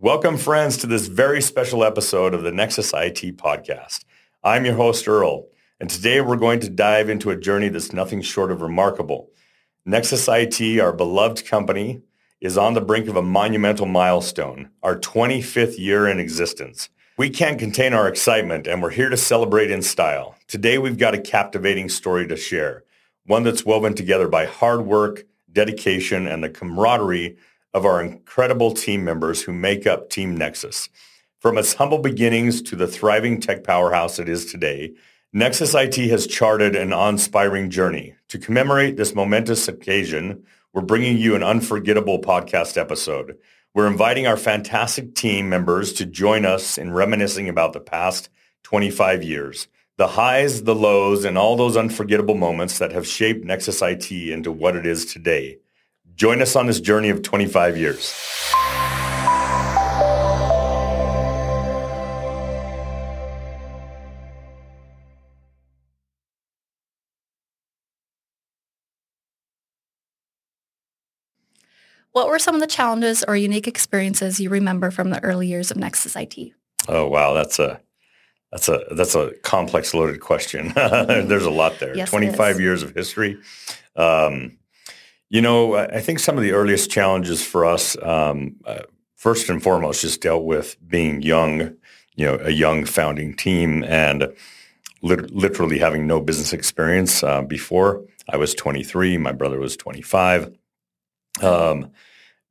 Welcome, friends, to this very special episode of the Nexus IT podcast. I'm your host, Earl, and today we're going to dive into a journey that's nothing short of remarkable. Nexus IT, our beloved company, is on the brink of a monumental milestone, our 25th year in existence. We can't contain our excitement, and we're here to celebrate in style. Today, we've got a captivating story to share, one that's woven together by hard work, dedication, and the camaraderie of our incredible team members who make up Team Nexus. From its humble beginnings to the thriving tech powerhouse it is today, Nexus IT has charted an awe-inspiring journey. To commemorate this momentous occasion, we're bringing you an unforgettable podcast episode. We're inviting our fantastic team members to join us in reminiscing about the past 25 years, the highs, the lows, and all those unforgettable moments that have shaped Nexus IT into what it is today. Join us on this journey of 25 years. What were some of the challenges or unique experiences you remember from the early years of Nexus IT? Oh wow, that's a that's a that's a complex, loaded question. There's a lot there. Yes, 25 is. years of history. Um, you know, I think some of the earliest challenges for us, um, uh, first and foremost, just dealt with being young. You know, a young founding team and lit- literally having no business experience uh, before. I was 23. My brother was 25. Um,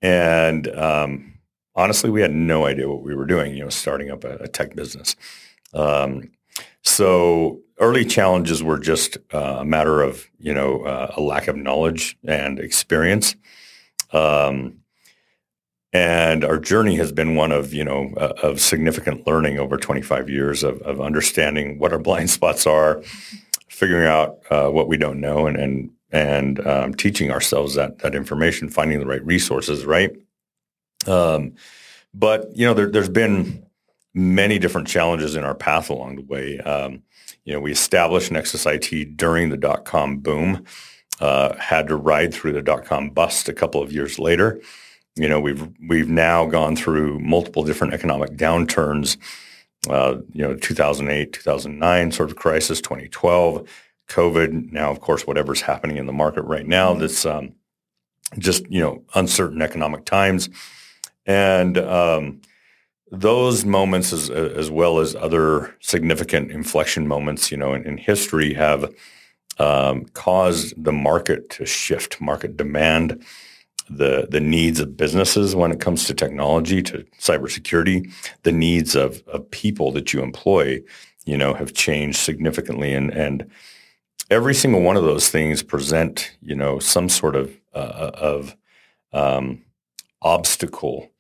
and um, honestly, we had no idea what we were doing. You know, starting up a, a tech business. Um, so early challenges were just uh, a matter of you know uh, a lack of knowledge and experience. Um, and our journey has been one of you know uh, of significant learning over 25 years of, of understanding what our blind spots are, figuring out uh, what we don't know, and and and um, teaching ourselves that that information, finding the right resources, right. Um, but you know, there, there's been many different challenges in our path along the way. Um, you know, we established Nexus IT during the dot com boom. Uh, had to ride through the dot com bust a couple of years later. You know, we've we've now gone through multiple different economic downturns. Uh, you know, 2008, 2009 sort of crisis, 2012, COVID. Now, of course, whatever's happening in the market right now, that's um, just you know uncertain economic times, and um, those moments, as, as well as other significant inflection moments, you know, in, in history, have um, caused the market to shift, market demand, the the needs of businesses when it comes to technology, to cybersecurity, the needs of, of people that you employ, you know, have changed significantly, and and every single one of those things present, you know, some sort of uh, of um, obstacle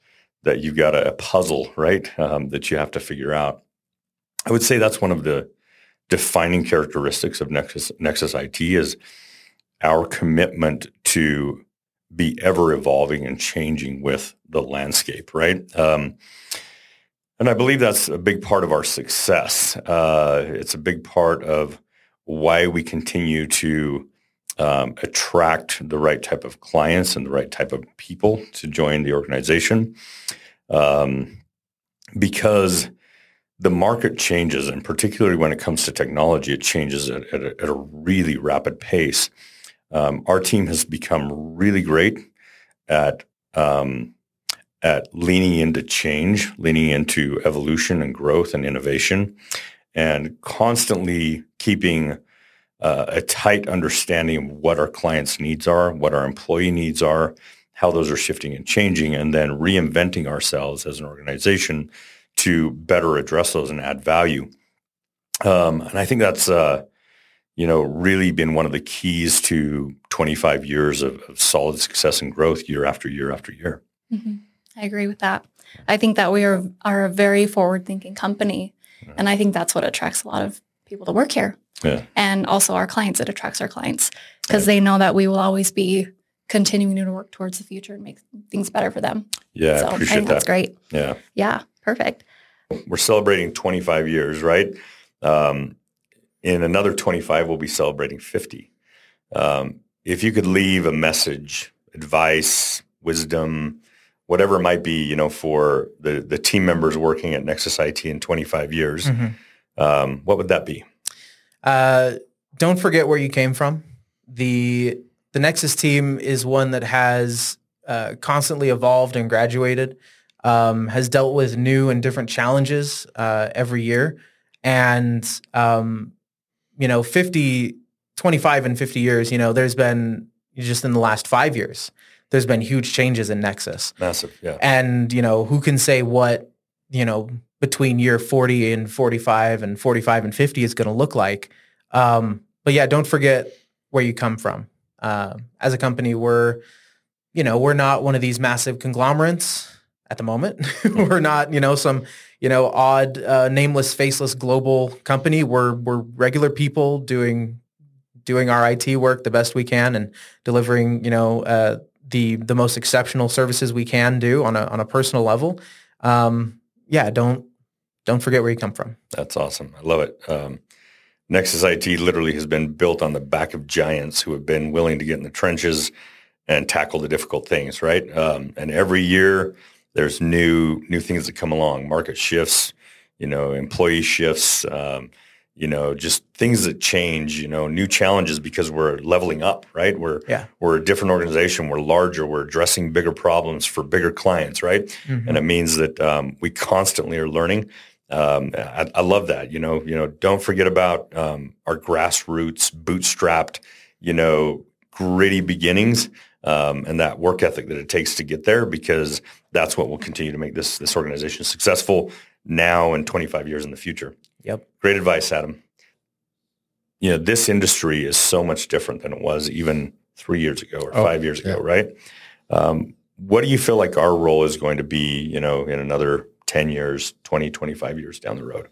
that you've got a, puzzle, right? Um, that you have to figure out. I would say that's one of the defining characteristics of Nexus Nexus IT is our commitment to be ever evolving and changing with the landscape, right? Um, and I believe that's a big part of our success. Uh, it's a big part of why we continue to um, attract the right type of clients and the right type of people to join the organization. Um, because the market changes, and particularly when it comes to technology, it changes at, at, a, at a really rapid pace. Um, our team has become really great at um, at leaning into change, leaning into evolution and growth and innovation, and constantly keeping uh, a tight understanding of what our clients' needs are, what our employee needs are, how those are shifting and changing, and then reinventing ourselves as an organization to better address those and add value. Um, and I think that's uh, you know really been one of the keys to 25 years of, of solid success and growth year after year after year. hmm I agree with that. I think that we are are a very forward thinking company, and I think that's what attracts a lot of people to work here, Yeah. and also our clients. It attracts our clients because they know that we will always be continuing to work towards the future and make things better for them. Yeah, so I I appreciate think that's great. Yeah. Yeah, perfect. we're celebrating 25 years, right? Um, in another 25, we'll be celebrating 50. Um, if you could leave a message, advice, wisdom, whatever it might be, you know, for the the team members working at Nexus IT in 25 years, um, what would that be? Uh, don't forget where you came from. The the Nexus team is one that has uh, constantly evolved and graduated, um, has dealt with new and different challenges uh, every year, and um, you know, 50, 25 and 50 years, you know, there's been just in the last five years, there's been huge changes in Nexus. Massive, yeah. And, you know, who can say what, you know, between year 40 and 45 and 45 and 50 is going to look like. Um, but yeah, don't forget where you come from. Uh, as a company, we're, you know, we're not one of these massive conglomerates at the moment. we're not, you know, some, you know, odd, uh, nameless, faceless global company. We're we're regular people doing doing our IT work the best we can and delivering, you know, uh, the the most exceptional services we can do on a on a personal level. Um, yeah, don't don't forget where you come from. That's awesome. I love it. Um, Nexus IT literally has been built on the back of giants who have been willing to get in the trenches and tackle the difficult things, right? Um, and every year there's new new things that come along, market shifts, you know, employee shifts, um, you know, just things that change, you know, new challenges because we're leveling up, right? We're Yeah. we're a different organization, we're larger, we're addressing bigger problems for bigger clients, right? Mhm. And it means that um, we constantly are learning. Um, I, I love that. You know, you know, don't forget about um, our grassroots, bootstrapped, you know, gritty beginnings um, and that work ethic that it takes to get there, because that's what will continue to make this this organization successful now and 25 years in the future. Yep. Great advice, Adam. You know, this industry is so much different than it was even three years ago or Oh, five years ago, right? Um, what do you feel like our role is going to be, you know, in another 10 years, 20, 25 years down the road?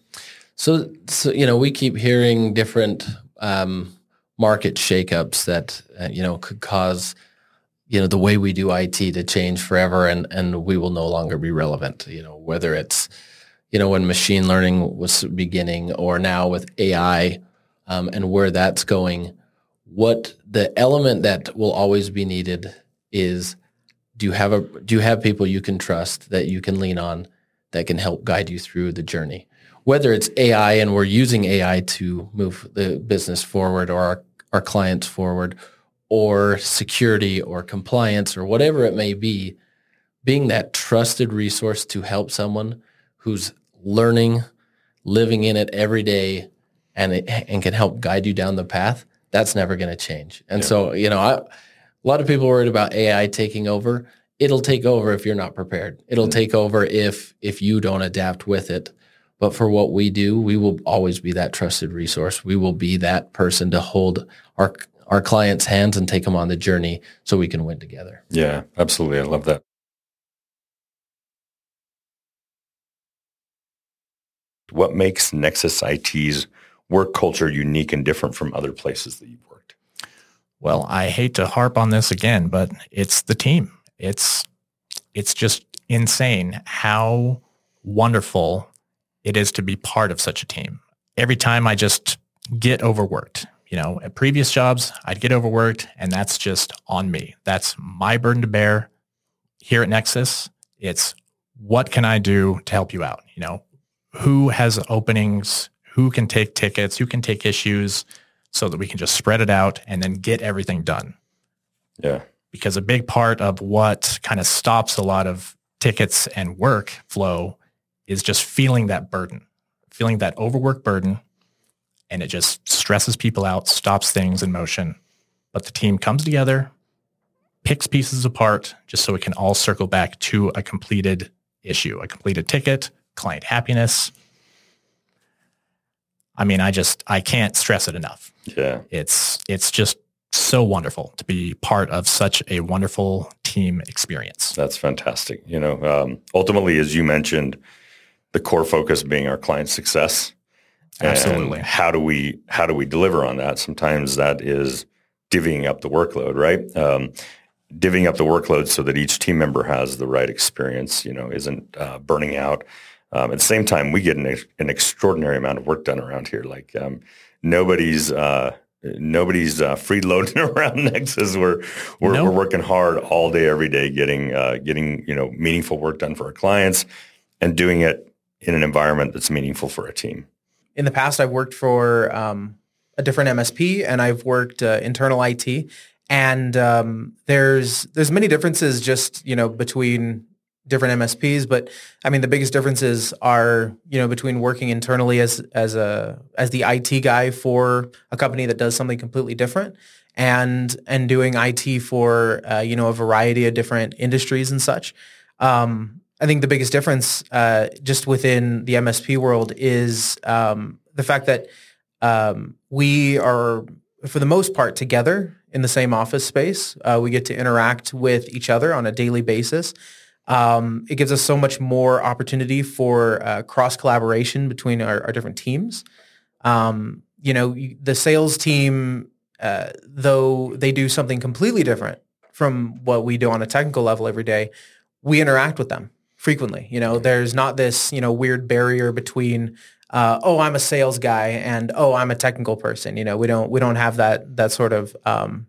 So, so you know, we keep hearing different um, market shakeups that uh, you know could cause you know the way we do IT to change forever, and and we will no longer be relevant. You know, whether it's you know when machine learning was beginning, or now with AI, um, and where that's going. What the element that will always be needed is do you have a do you have people you can trust that you can lean on that can help guide you through the journey whether it's AI and we're using AI to move the business forward or our, our clients forward or security or compliance or whatever it may be, being that trusted resource to help someone who's learning, living in it every day and, it, and can help guide you down the path, that's never going to change. And Yeah. so, you know, I, a lot of people are worried about AI taking over. It'll take over if you're not prepared. It'll Mhm. take over if if you don't adapt with it. But for what we do, we will always be that trusted resource. We will be that person to hold our our clients' hands and take them on the journey so we can win together. Yeah, absolutely. I love that. What makes Nexus IT's work culture unique and different from other places that you've worked? Well, I hate to harp on this again, but it's the team. It's it's just insane how wonderful it is to be part of such a team. Every time I just get overworked, you know, at previous jobs, I'd get overworked and that's just on me. That's my burden to bear. Here at Nexus, it's what can I do to help you out? You know, who has openings, who can take tickets, who can take issues, so that we can just spread it out and then get everything done. Yeah, Because a big part of what kind of stops a lot of tickets and work flow is just feeling that burden, feeling that overwork burden. And it just stresses people out, stops things in motion. But the team comes together, picks pieces apart just so it can all circle back to a completed issue, a completed ticket, client happiness. I mean, I just, I can't stress it enough yeah, it's it's just so wonderful to be part of such a wonderful team experience. that's fantastic. You know, um, ultimately, as you mentioned, the core focus being our client success. Absolutely. how do we how do we deliver on that? Sometimes that is divvying up the workload, right? Um, divvying up the workload so that each team member has the right experience. You know, isn't uh, burning out. Um, at the same time, we get an, an extraordinary amount of work done around here. Like um, nobody's uh, nobody's uh, freeloading around Nexus. We're we're, Nope. we're working hard all day, every day, getting uh, getting you know meaningful work done for our clients, and doing it in an environment that's meaningful for a team. in the past, I've worked for um, a different MSP and I've worked uh, internal IT. And um, there's there's many differences just you know between different MSPs, but I mean the biggest differences are you know between working internally as as a as the IT guy for a company that does something completely different, and and doing IT for uh, you know a variety of different industries and such. Um, I think the biggest difference uh, just within the MSP world is um, the fact that um, we are, for the most part, together in the same office space. Uh, we get to interact with each other on a daily basis. Um, it gives us so much more opportunity for uh, cross collaboration between our, our different teams. Um, you know, you- the sales team, uh, though they do something completely different from what we do on a technical level every day, we interact with them frequently. You know, there's not this, you know, weird barrier between, uh, oh, I'm a sales guy and oh, I'm a technical person. You know, we don't we don't have that that sort of um,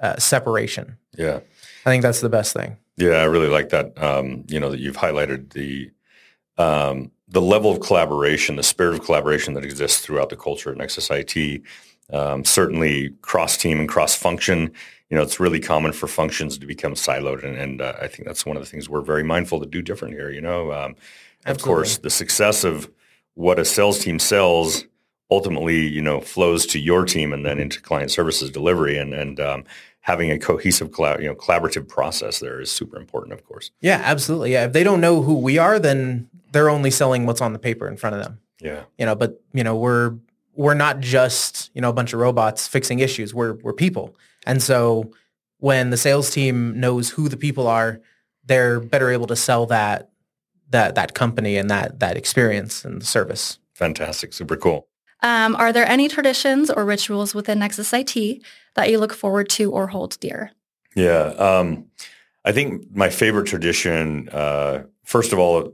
uh, separation. Yeah. I think that's the best thing. Yeah, I really like that. Um, you know that you've highlighted the um, the level of collaboration, the spirit of collaboration that exists throughout the culture at Nexus IT. Um, certainly, cross team and cross function. You know, it's really common for functions to become siloed, and, and uh, I think that's one of the things we're very mindful to do different here. You know, um, of course, the success of what a sales team sells ultimately, you know, flows to your team and then into client services delivery, and and um, having a cohesive, collab- you know, collaborative process there is super important, of course. Yeah, absolutely. Yeah, if they don't know who we are, then they're only selling what's on the paper in front of them. Yeah. You know, but you know, we're we're not just you know a bunch of robots fixing issues. We're we're people, and so when the sales team knows who the people are, they're better able to sell that that that company and that that experience and the service. Fantastic. Super cool. Um, are there any traditions or rituals within Nexus IT that you look forward to or hold dear? Yeah. Um, I think my favorite tradition, uh, first of all,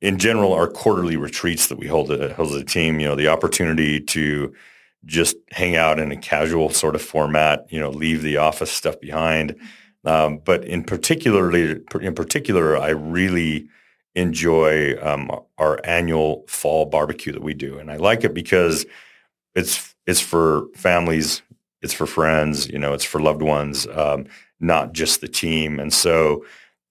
in general, our quarterly retreats that we hold, as a team, you know, the opportunity to just hang out in a casual sort of format, you know, leave the office stuff behind. Um, but in particularly, in particular, I really enjoy um, our annual fall barbecue that we do, and I like it because it's it's for families, it's for friends, you know, it's for loved ones, um, not just the team. And so,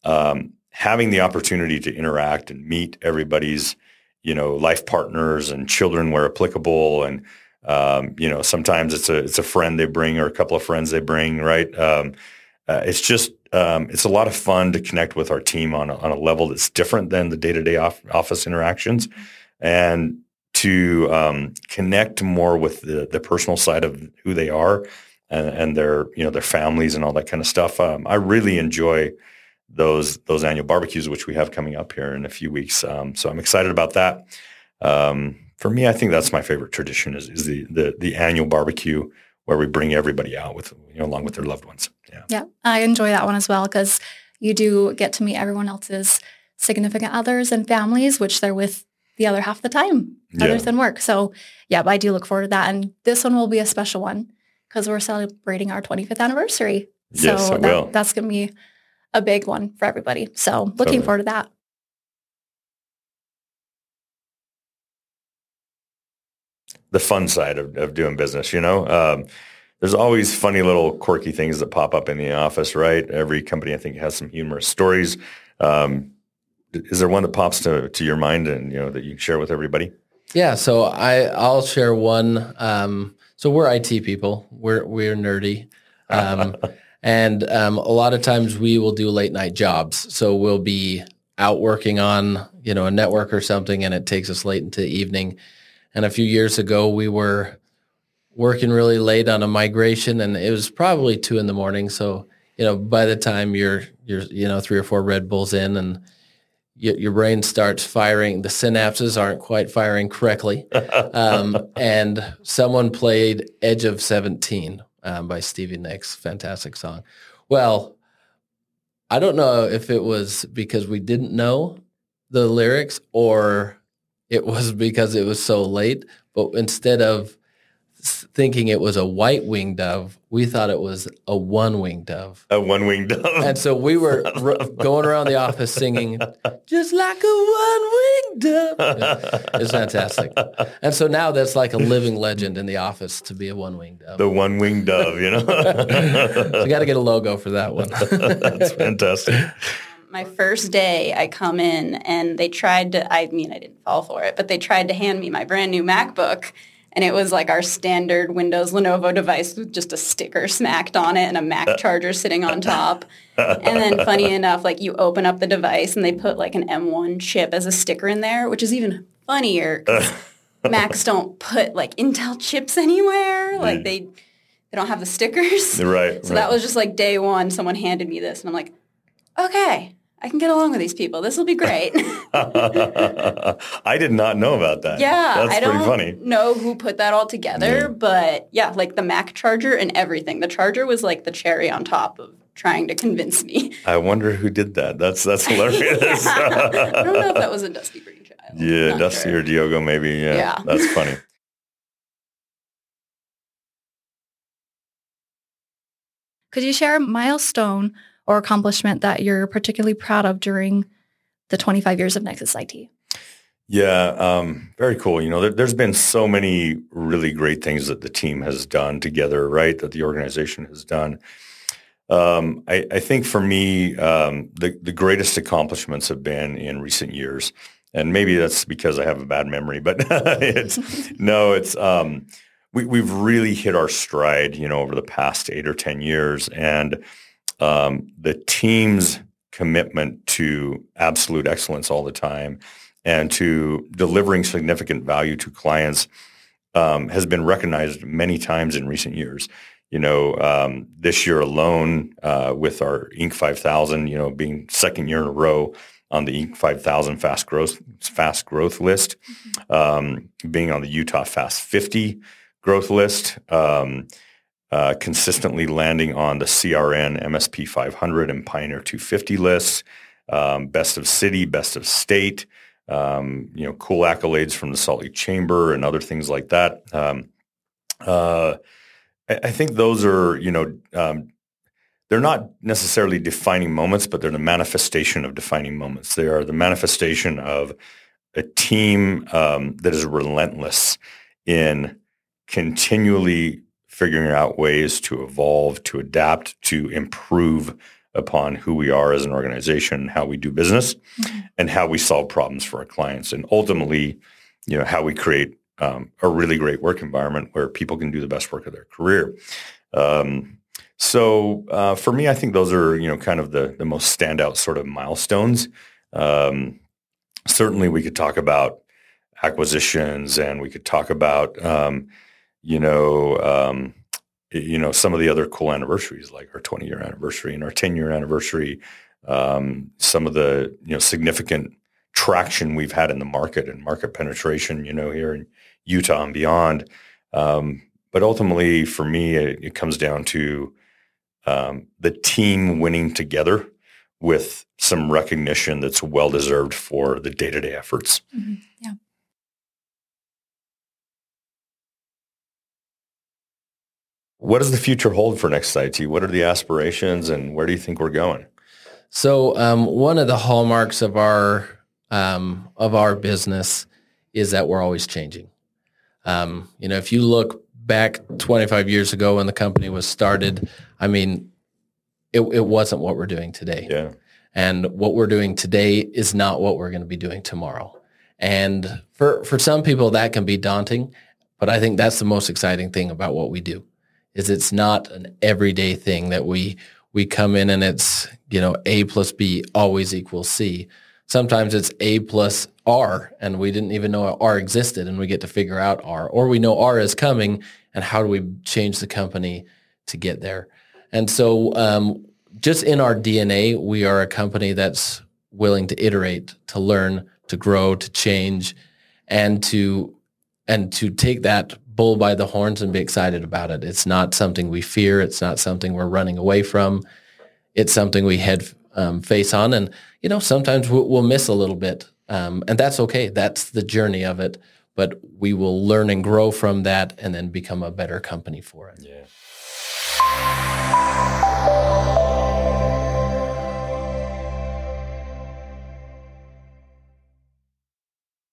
um, having the opportunity to interact and meet everybody's, you know, life partners and children where applicable, and um, you know, sometimes it's a it's a friend they bring or a couple of friends they bring, right? Uh, it's just um, it's a lot of fun to connect with our team on a, on a level that's different than the day to day office interactions, and to um, connect more with the the personal side of who they are and, and their you know their families and all that kind of stuff. Um, I really enjoy those those annual barbecues, which we have coming up here in a few weeks. Um, so I'm excited about that. Um, for me, I think that's my favorite tradition is, is the, the the annual barbecue where we bring everybody out with you know along with their loved ones. Yeah. Yeah, I enjoy that one as well because you do get to meet everyone else's significant others and families, which they're with the other half the time, other Yeah. than work. So, yeah, but I do look forward to that. And this one will be a special one because we're celebrating our 25th anniversary. So Yes, that- will. that's going to be a big one for everybody. So looking Totally. forward to that. The fun side of, of doing business. You know, um, there's always funny little quirky things that pop up in the office, right? Every company, I think, has some humorous stories. Um, is there one that pops to, to your mind and you know that you share with everybody? Yeah, so I I'll share one. Um, so we're IT people. We're we're nerdy, um, and um, a lot of times we will do late night jobs. So we'll be out working on you know a network or something, and it takes us late into the evening. And a few years ago, we were working really late on a migration, and it was probably two in the morning. So you know by the time you're you're you know three or four Red Bulls in and your, your brain starts firing. The synapses aren't quite firing correctly. Um, and someone played Edge of 17 um, by Stevie Nicks. Fantastic song. Well, I don't know if it was because we didn't know the lyrics or it was because it was so late. But instead of thinking it was a white winged dove. We thought it was a one winged dove. A one winged dove. And so we were r- going around the office singing, just like a one winged dove. It's fantastic. And so now that's like a living legend in the office to be a one winged dove. the one winged dove, you know? so we got to get a logo for that one. That's fantastic. My first day I come in and they tried to I mean I didn't fall for it, but they tried to hand me my brand new MacBook and it was like our standard Windows Lenovo device with just a sticker smacked on it and a Mac charger sitting on top. And then funny enough, like you open up the device and they put like an M1 chip as a sticker in there, which is even funnier. Macs don't put like Intel chips anywhere. Mm. Like they they don't have the stickers. Right. So that was just like day one. Someone handed me this, and I'm like, okay, I can get along with these people. This will be great. I did not know about that. yeah, That's I pretty don't funny. know who put that all together, but yeah, like the Mac charger and everything. The charger was like the cherry on top of trying to convince me. I wonder who did that. That's that's hilarious. I don't know if that was a Dusty Green child. yeah, Not Dusty sure. or Diogo, maybe. Yeah, Yeah. that's funny. Could you share a milestone or accomplishment that you're particularly proud of during the 25 years of Nexus IT? Yeah, um, very cool. You know, there, there's been so many really great things that the team has done together, right? That the organization has done. Um, I, I think for me, um, the the greatest accomplishments have been in recent years, and maybe that's because I have a bad memory. But it's no, it's um, we we've really hit our stride, you know, over the past eight or ten years, and um, the team's commitment to absolute excellence all the time and to delivering significant value to clients um, has been recognized many times in recent years. You know, um, this year alone, uh, with our Inc. 5000, you know, being second year in a row on the Inc. 5000 fast growth fast growth list, um, being on the Utah Fast 50 growth list, um, uh, consistently landing on the CRN MSP 500 and Pioneer 250 lists, um, best of city, best of state, um, you know, cool accolades from the Salt Lake Chamber and other things like that. Um, uh, I, I think those are, you know, um, they're not necessarily defining moments, but they're the manifestation of defining moments. They are the manifestation of a team um, that is relentless in continually figuring out ways to evolve, to adapt, to improve upon who we are as an organization, how we do business, and how we solve problems for our clients, and ultimately, you know, how we create um, a really great work environment where people can do the best work of their career. Um, so uh, for me, I think those are you know kind of the the most standout sort of milestones. Um, certainly, we could talk about acquisitions, and we could talk about um, you know um, you know some of the other cool anniversaries, like our 20 year anniversary and our 10 year anniversary. Um, some of the you know significant traction we've had in the market and market penetration, you know, here in Utah and beyond. Um, but ultimately, for me, it, it comes down to um, the team winning together with some recognition that's well deserved for the day to day efforts. Yeah. What does the future hold for Nexus IT? What are the aspirations, and where do you think we're going? So um, one of the hallmarks of our um, of our business is that we're always changing. Um, you know, if you look back 25 years ago when the company was started, I mean, it, it wasn't what we're doing today. Yeah, And what we're doing today is not what we're going to be doing tomorrow. And for, for some people that can be daunting, but I think that's the most exciting thing about what we do is it's not an everyday thing that we, we come in and it's, you know, A plus B always equals C. Sometimes it's A plus R and we didn't even know R existed and we get to figure out R or we know R is coming and how do we change the company to get there. And so um, just in our DNA, we are a company that's willing to iterate, to learn, to grow, to change, and to and to take that bull by the horns and be excited about it. It's not something we fear. It's not something we're running away from. It's something we head um, face on, and you know sometimes we'll, we'll miss a little bit, um, and that's okay. That's the journey of it. but we will learn and grow from that and then become a better company for it. Yeah.